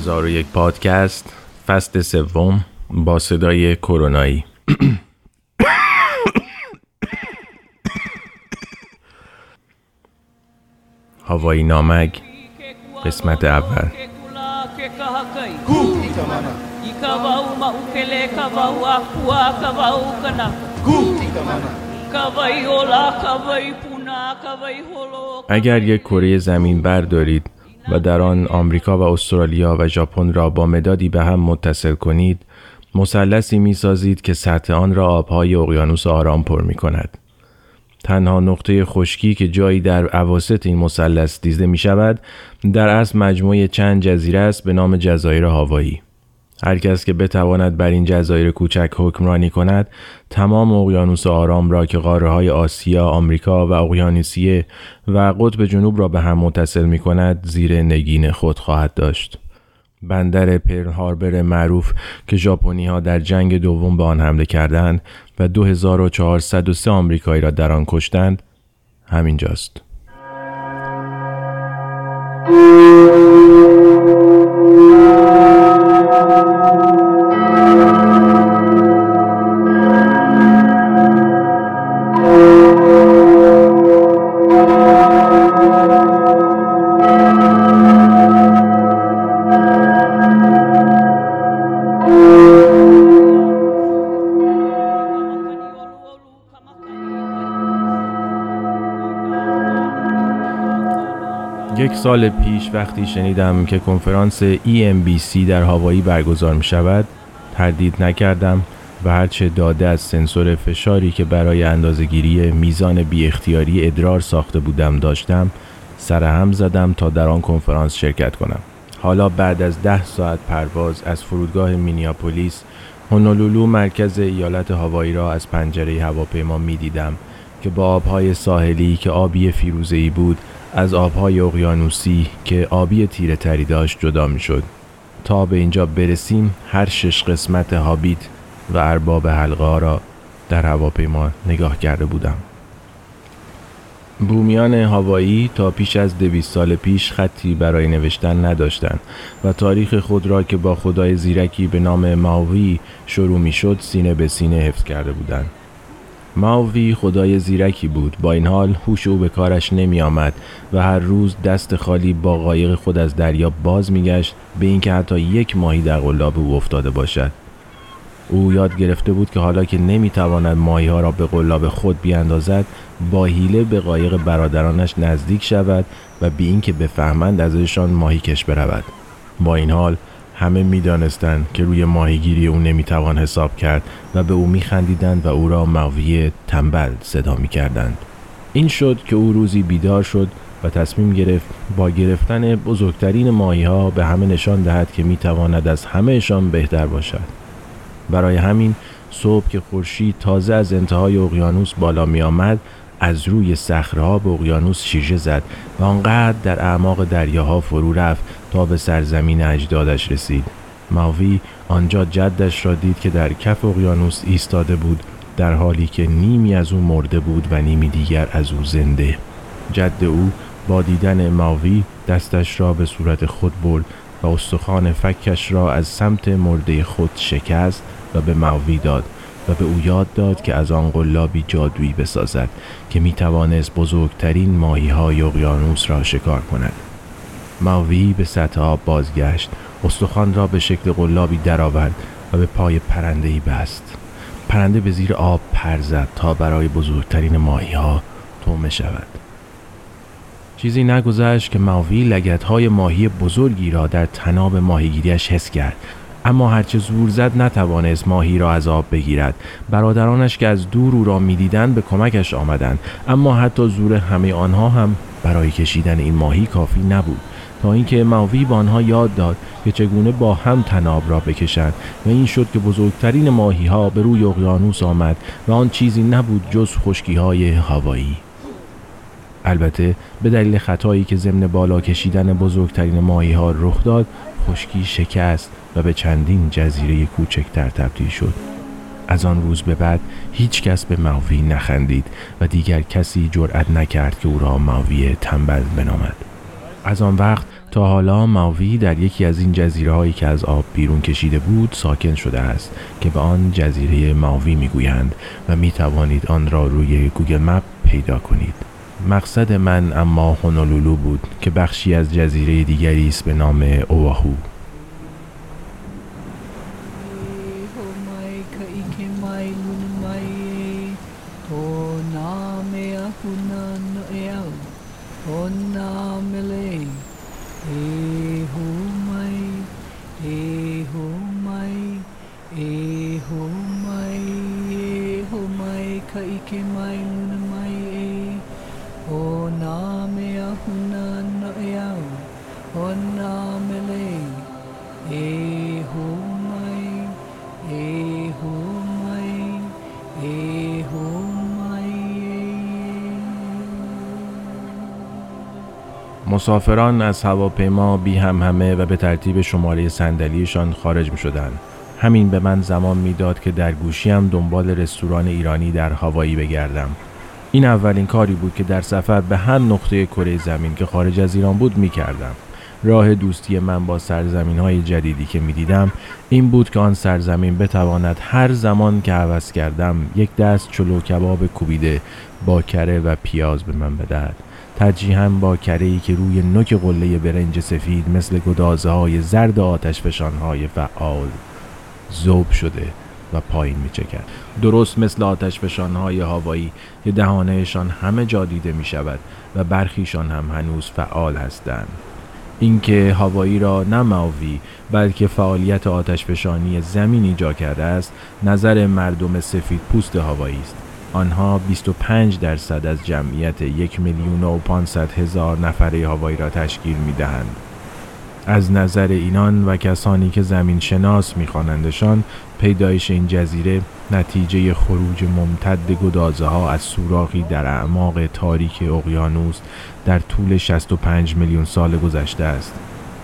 1001 پادکست فصل سوم با صدای کرونایی. هوایی نامگ قسمت اول. اگر یک کره زمین بردارید و در آن آمریکا و استرالیا و ژاپن را با مدادی به هم متصل کنید مثلثی می سازید که سطح آن را آبهای اقیانوس آرام پر می کند. تنها نقطه خشکی که جایی در عواست این مثلث دیده می شود در اصل مجموعه چند جزیره است به نام جزایر هاوایی. هر کس که بتواند بر این جزایر کوچک حکمرانی کند تمام اقیانوس آرام را که قاره های آسیا، آمریکا و اقیانوسیه و قطب جنوب را به هم متصل می کند زیر نگین خود خواهد داشت. بندر پرل هاربر معروف که ژاپنی ها در جنگ دوم به آن حمله کردند و 2403 آمریکایی را در آن کشتند همینجاست. یک سال پیش وقتی شنیدم که کنفرانس EMBC در هاوایی برگزار می شود تردید نکردم و هرچه داده از سنسور فشاری که برای اندازهگیری میزان بی اختیاری ادرار ساخته بودم داشتم سرهم زدم تا در آن کنفرانس شرکت کنم. حالا بعد از ده ساعت پرواز از فرودگاه مینیاپولیس هونولولو مرکز ایالت هاوایی را از پنجره هواپیما می دیدم که با آبهای ساحلی که آبی فیروزه‌ای بود از آبهای اقیانوسی که آبی تیره تری داشت جدا می شد. تا به اینجا برسیم هر شش قسمت هابیت و ارباب حلقه را در هواپیما نگاه کرده بودم. بومیان هاوایی تا پیش از دویست سال پیش خطی برای نوشتن نداشتند و تاریخ خود را که با خدای زیرکی به نام ماوی شروع می شد سینه به سینه حفظ کرده بودند. ماوی خدای زیرکی بود. با این حال هوش او به کارش نمی آمد و هر روز دست خالی با قایق خود از دریا باز میگشت به اینکه حتی یک ماهی در قلاب او افتاده باشد. او یاد گرفته بود که حالا که نمی‌تواند ماهی ها را به قلاب خود بیاندازد با حیله به قایق برادرانش نزدیک شود و بی اینکه بفهمند ازشان ماهی کش برود. با این حال همه می‌دانستند که روی ماهیگیری او نمی‌توان حساب کرد و به او میخندیدند و او را ماوی تنبل صدا می‌کردند. این شد که او روزی بیدار شد و تصمیم گرفت با گرفتن بزرگترین ماهی ها به همه نشان دهد که می‌تواند از همهشان بهتر باشد. برای همین صبح که خورشید تازه از انتهای اقیانوس بالا می آمد از روی صخره‌ها به اقیانوس شیشه زد و آنقدر در اعماق دریاها فرو رفت تا به سرزمین اجدادش رسید ماوی آنجا جدش را دید که در کف اقیانوس ایستاده بود در حالی که نیمی از او مرده بود و نیمی دیگر از او زنده جد او با دیدن ماوی دستش را به صورت خود برد و استخوان فکش را از سمت مرده خود شکست و به ماوی داد و به او یاد داد که از آن قلابی جادویی بسازد که می توانست بزرگترین ماهی های اقیانوس را شکار کند. ماوی به سطح آب بازگشت. استخوان را به شکل قلابی درآورد و به پای پرنده ای بست. پرنده به زیر آب پر زد تا برای بزرگترین ماهی ها تومه شود. چیزی نگذشت که ماوی لگت های ماهی بزرگی را در تناب ماهیگیریش حس کرد. اما هرچه زور زد نتوانست ماهی را از آب بگیرد. برادرانش که از دور او را می‌دیدند به کمکش آمدند. اما حتی زور همه آنها هم برای کشیدن این ماهی کافی نبود. تا اینکه ماوی به آنها یاد داد که چگونه با هم تناب را بکشند و این شد که بزرگترین ماهی ها به روی اقیانوس آمد و آن چیزی نبود جز خشکی های هوایی. البته به دلیل خطایی که ضمن بالا کشیدن بزرگترین ماهی ها رخ داد خشکی شکست و به چندین جزیره کوچکتر تبدیل شد. از آن روز به بعد هیچ کس به ماوی نخندید و دیگر کسی جرأت نکرد که او را ماوی تنبل بنامد. از آن وقت تا حالا ماوی در یکی از این جزیره هایی که از آب بیرون کشیده بود ساکن شده است که به آن جزیره ماوی می‌گویند و می توانید آن را روی گوگل مپ پیدا کنید. مقصد من اما هونولولو بود که بخشی از جزیره دیگری است به نام اوواهو مسافران از هواپیما بی هم همه و به ترتیب شماره صندلیشان خارج می شدن. همین به من زمان می‌داد که در گوشیم دنبال رستوران ایرانی در هوایی بگردم. این اولین کاری بود که در سفر به هر نقطه کره زمین که خارج از ایران بود می کردم. راه دوستی من با سرزمین های جدیدی که می دیدم این بود که آن سرزمین بتواند هر زمان که عوض کردم یک دست چلو کباب کوبیده با کره و پیاز به من بدهد. ترجیحاً با ای که روی نوک قله برنج سفید مثل گدازه های زرد آتش فشان های فعال زوب شده و پایین می چکد. درست مثل آتش فشان های هوایی که دهانهشان همه جا دیده می شود و برخیشان هم هنوز فعال هستند. اینکه هوایی را نه ماوی بلکه فعالیت آتش فشانی زمین ایجاد کرده است نظر مردم سفید پوست هوایی است آنها 25 درصد از جمعیت یک میلیون و 500 هزار نفره هوایی را تشکیل می دهند. از نظر اینان و کسانی که زمین شناس میخوانندشان پیدایش این جزیره نتیجه خروج ممتد گدازه ها از سوراخی در اعماق تاریک اقیانوس در طول 65 میلیون سال گذشته است.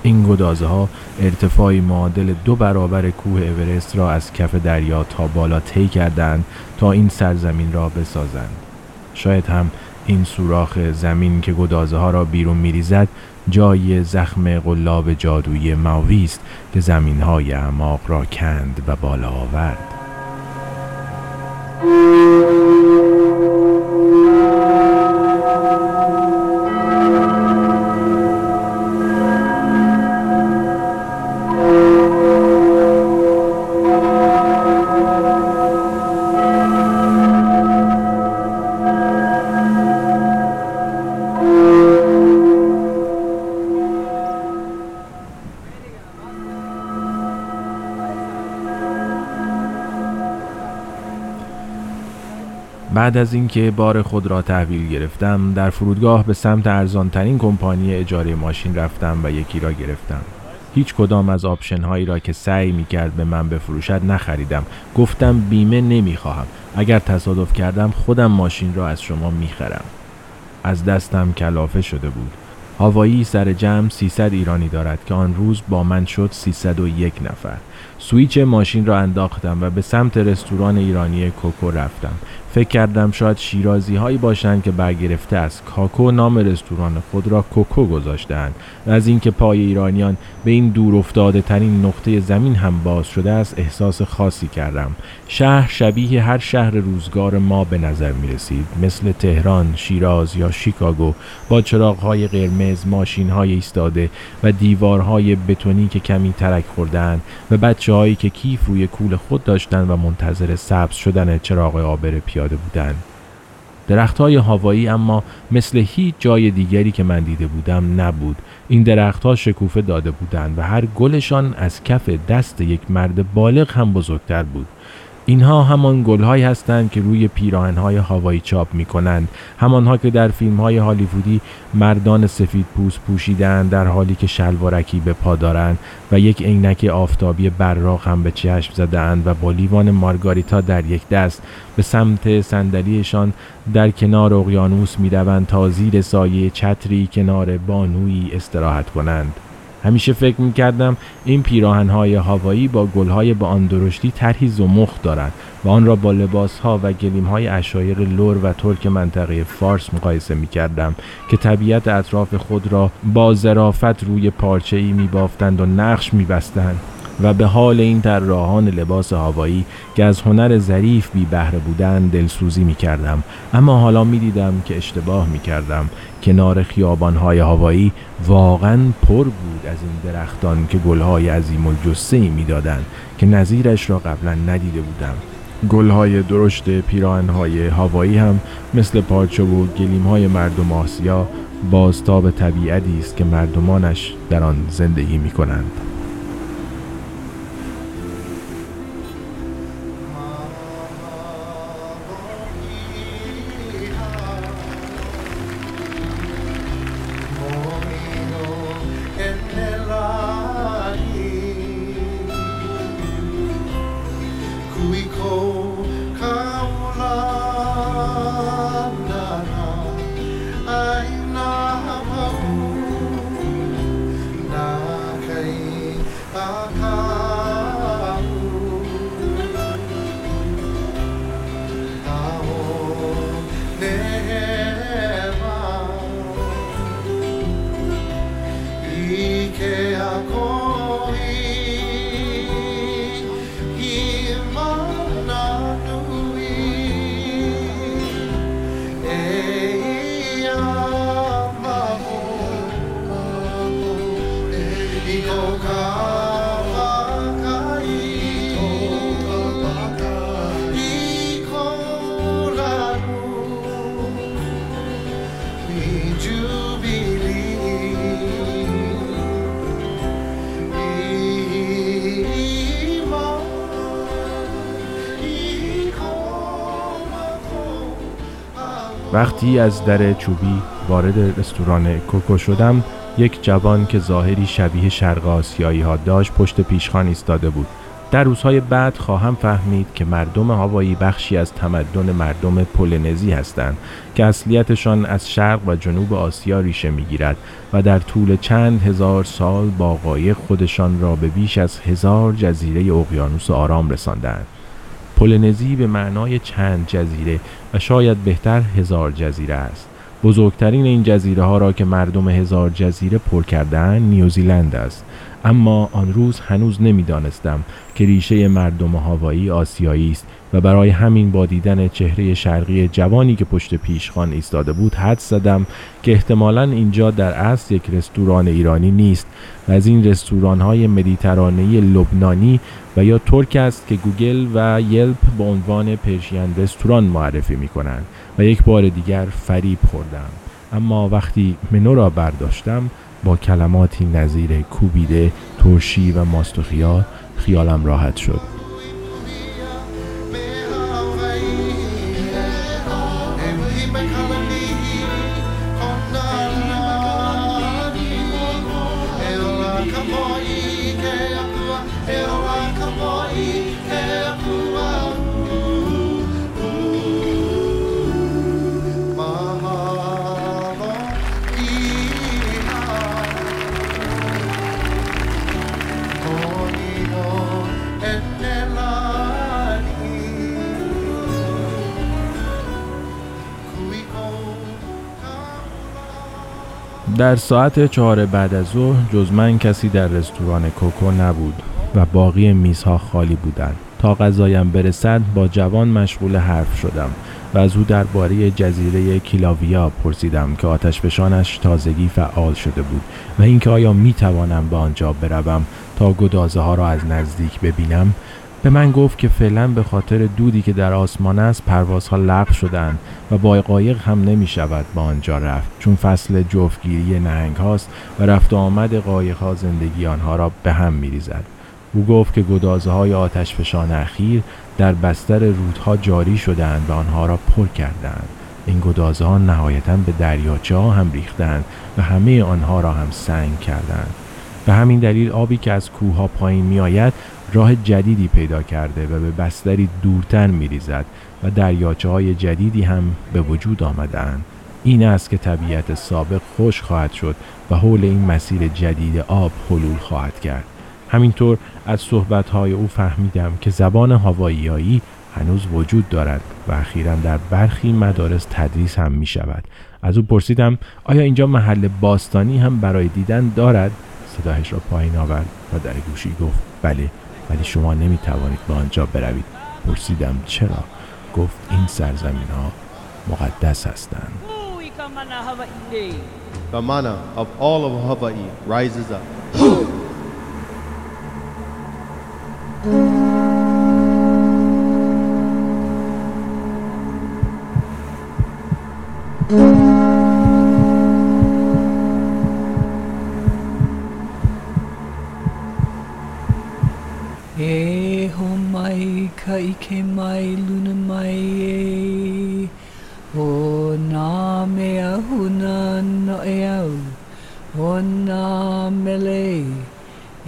این گدازه ها ارتفاعی معادل دو برابر کوه اورست را از کف دریا تا بالا طی کردند تا این سرزمین را بسازند. شاید هم این سوراخ زمین که گدازه ها را بیرون میریزد جای زخم قلاب جادویی ماوی است که زمین های اعماق را کند و بالا آورد. بعد از اینکه بار خود را تحویل گرفتم در فرودگاه به سمت ارزانترین کمپانی اجاره ماشین رفتم و یکی را گرفتم. هیچ کدام از option هایی را که سعی می کرد به من بفروشد نخریدم. گفتم بیمه نمی خواهم اگر تصادف کردم خودم ماشین را از شما می خرم از دستم کلافه شده بود. هاوایی سر جمع 300 ایرانی دارد که آن روز با من شد 301 نفر. سوییچ ماشین را انداختم و به سمت رستوران ایرانی کوکو رفتم. فکر کردم شاید شیرازی هایی باشند که برگرفته است کاکو نام رستوران خود را کوکو گذاشتند و از اینکه پای ایرانیان به این دور افتاده ترین نقطه زمین هم باز شده است احساس خاصی کردم. شهر شبیه هر شهر روزگار ما به نظر می رسید مثل تهران، شیراز یا شیکاگو. با چراغ های قرمز، ماشین های ایستاده و دیوارهای بتونی که کمی ترک خوردن و بچه هایی که کیف روی کول خود داشتند و منتظر سبز شدن چراغ آبر پیاده بودند. درخت های هوایی اما مثل هیچ جای دیگری که من دیده بودم نبود این درختها شکوفه داده بودند و هر گلشان از کف دست یک مرد بالغ هم بزرگتر بود اینها همان گلهایی هستند که روی پیراهنهای هوایی چاپ می کنند همانها که در فیلم های هالیوودی مردان سفید پوست پوشیدند در حالی که شلوارکی به پا دارند و یک عینک آفتابی براق هم به چشم زدهاند و با لیوان مارگاریتا در یک دست. به سمت صندلیشان در کنار اقیانوس می تا زیر سایه چتری کنار بانویی استراحت کنند. همیشه فکر می‌کردم این پیراهنهای هوایی با گلهای با آن درشتی طرحی زمخ دارند و آن را با لباسها و گلیمهای اشایر لور و ترک منطقه فارس مقایسه می‌کردم که طبیعت اطراف خود را با ظرافت روی پارچه ای می بافتند و نقش می بستند و به حال این طراحان لباس هوایی که از هنر ظریف بی بهره بودن دلسوزی می کردم. اما حالا می دیدم که اشتباه می کردم. کنار خیابانهای هوایی واقعا پر بود از این درختان که گلهای عظیم و جسه می دادن که نظیرش را قبلا ندیده بودم. گلهای درشت پیراهنهای هوایی هم مثل پارچه و گلیمهای مردم آسیا بازتاب طبیعتی است که مردمانش در آن زندگی می کنند. I'll call. وقتی از در چوبی وارد رستوران کوکو شدم یک جوان که ظاهری شبیه شرق آسیایی ها داشت پشت پیشخان ایستاده بود در روزهای بعد خواهم فهمید که مردم هوایی بخشی از تمدن مردم پولنزی هستند که اصلیتشان از شرق و جنوب آسیا ریشه می‌گیرد و در طول چند هزار سال با قایق خودشان را به بیش از هزار جزیره اقیانوس آرام رساندند. پولنزی به معنای چند جزیره و شاید بهتر هزار جزیره است. بزرگترین این جزیره ها را که مردم هزار جزیره پر کردن نیوزیلند است اما آن روز هنوز نمی‌دانستم که ریشه مردم هاوایی آسیایی است و برای همین با دیدن چهره شرقی جوانی که پشت پیشخان ایستاده بود حد زدم که احتمالا اینجا در اصل یک رستوران ایرانی نیست و از این رستوران های مدیترانه لبنانی و یا ترک است که گوگل و یلپ به عنوان پرشین رستوران معرفی می کنند و یک بار دیگر فریب خوردم. اما وقتی منو را برداشتم با کلماتی نظیر کوبیده ترشی و ماستوخیا خیالم راحت شد. در ساعت چهار بعد از ظهر جز من کسی در رستوران کوکو نبود و باقی میزها خالی بودند. تا غذایم برسد با جوان مشغول حرف شدم و از او درباره جزیره کیلاویا پرسیدم که آتش فشانش تازگی فعال شده بود و اینکه آیا می توانم به آنجا بروم تا گدازه ها را از نزدیک ببینم. به من گفت که فعلا به خاطر دودی که در آسمان است پروازها لغو شدند و با قایق هم نمی شود با آنجا رفت چون فصل جفتگیری نهنگ هاست و رفت و آمد قایق ها زندگی آنها را به هم می ریزد. او گفت که گدازه های آتش فشان اخیر در بستر رودها جاری شدند و آنها را پر کردند. این گدازه ها نهایتا به دریاچه ها هم ریختند و همه آنها را هم سنگ کردند. به همین دلیل آبی که از کوه ها پایین می آید راه جدیدی پیدا کرده و به بستری دورتر می ریزد و دریاچه های جدیدی هم به وجود آمدن این است که طبیعت سابق خوش خواهد شد و حول این مسیر جدید آب حلول خواهد کرد. همینطور از صحبتهای او فهمیدم که زبان هواییایی هنوز وجود دارد و اخیرا در برخی مدارس تدریس هم می شود از او پرسیدم آیا اینجا محل باستانی هم برای دیدن دارد؟ صدایش را پایین آورد و در گوشی گفت بله. ولی شما نمی توانید به آنجا بروید. پرسیدم چرا؟ گفت این سرزمین ها مقدس هستند. The mana of all of Hawaii rises up.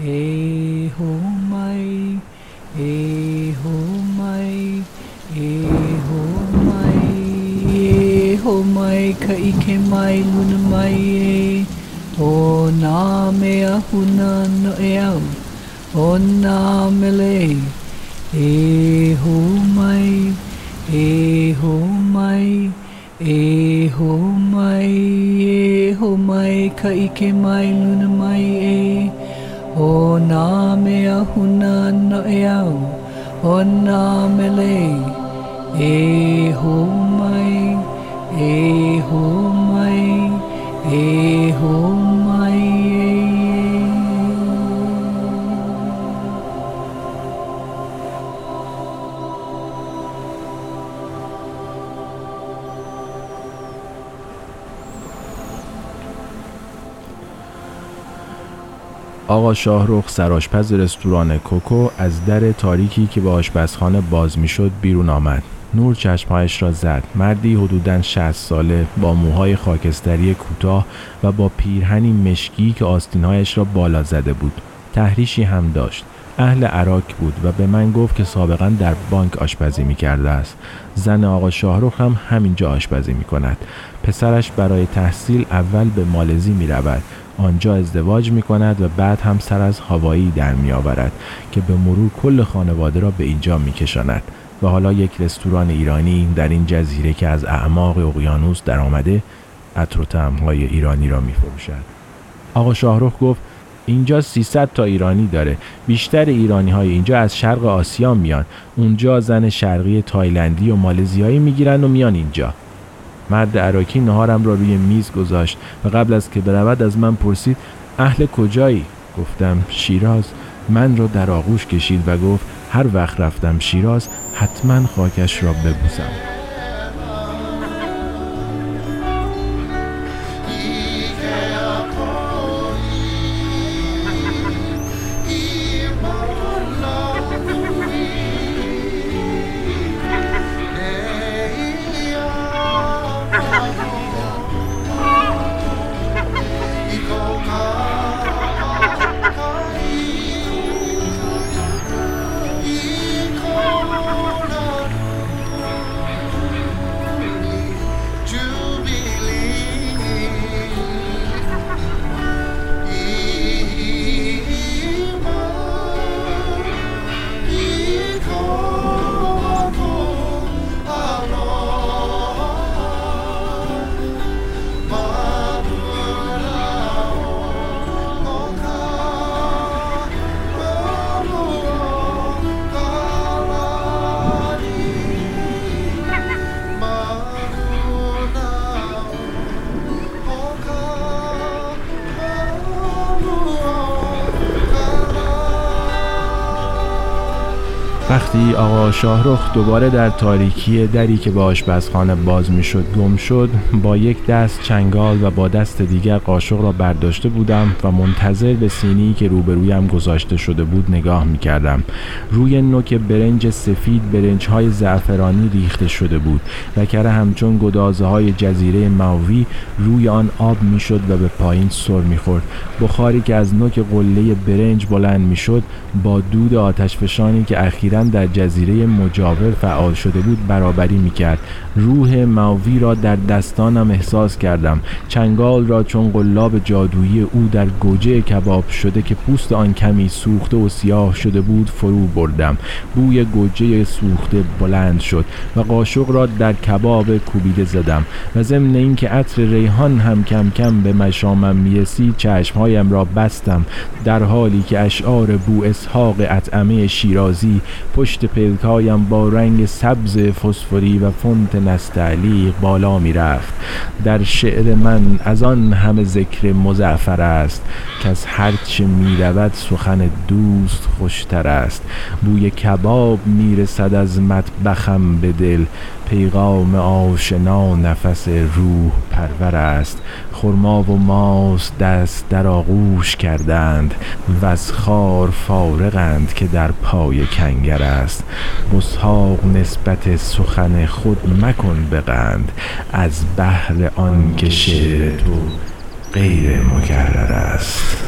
E ho mai E ho mai E ho mai E ho mai ka ike mai luna mai e. O nā mea huna no e au O nā mele. E ho mai E ho mai E ho mai E ho mai ka ike mai luna mai e O nā mea huna no e O nā mele E ho mai E ho mai E ho mai آقا شاهرخ سرآشپز رستوران کوکو از در تاریکی که به آشپزخانه باز می‌شد بیرون آمد. نور چشمهایش را زد. مردی حدوداً 60 ساله با موهای خاکستری کوتاه و با پیرهنی مشکی که آستینهایش را بالا زده بود. تحریشی هم داشت. اهل عراق بود و به من گفت که سابقا در بانک آشپزی می کرده است. زن آقا شاهرخ هم همینجا آشپزی می کند پسرش برای تحصیل اول به مالزی می رود آنجا ازدواج می کند و بعد هم سر از هوایی در می آورد که به مرور کل خانواده را به اینجا می کشاند و حالا یک رستوران ایرانی در این جزیره که از اعماق اقیانوس در آمده عطر و طعمهای ایرانی را می فروشد. آقا شاهرخ گفت اینجا 300 تا ایرانی داره. بیشتر ایرانی های اینجا از شرق آسیا میان. اونجا زن شرقی تایلندی و مالزیایی می‌گیرن و میان اینجا. مرد عراکی نهارم را روی میز گذاشت و قبل از که برود از من پرسید اهل کجایی؟ گفتم شیراز. من را در آغوش کشید و گفت هر وقت رفتم شیراز حتما خاکش را ببوسم. وقتی آقا شاهرخ دوباره در تاریکی دری که به آشپزخانه باز می‌شد گم شد با یک دست چنگال و با دست دیگر قاشق را برداشته بودم و منتظر به سینی که روبرویم گذاشته شده بود نگاه می‌کردم. روی نوک برنج سفید برنج های زعفرانی ریخته شده بود و کره همچون گدازه های جزیره ماوی روی آن آب می‌شد و به پایین سر می‌خورد. بخاری که از نوک قله برنج بلند می‌شد با دود آتشفشانی که اخیرا در جزیره مجاور فعال شده بود برابری می‌کرد. روح ماوی را در دستانم احساس کردم. چنگال را چون قلاب جادویی او در گوجه کباب شده که پوست آن کمی سوخته و سیاه شده بود فرو بردم. بوی گوجه سوخته بلند شد و قاشق را در کباب کوبیده زدم و ضمن اینکه عطر ریحان هم کم کم به مشامم می‌رسید چشمهایم را بستم. در حالی که اشعار بو اسحاق اطعمه شیرازی پشت پلکایم با رنگ سبز فسفوری و فونت نستعلیق بالا می رفت در شعر من از آن همه ذکر مزعفر است که از هرچه می رود سخن دوست خوشتر است. بوی کباب می رسد از مطبخم به دل. پیغام آشنا نفس روح پرور است. خرما و ماست دست در آغوش کردند و از خار فارغند که در پای کنگر است. مسحاق نسبت سخن خود مکن بقند از بهر آن که شعر تو غیر مکرر است.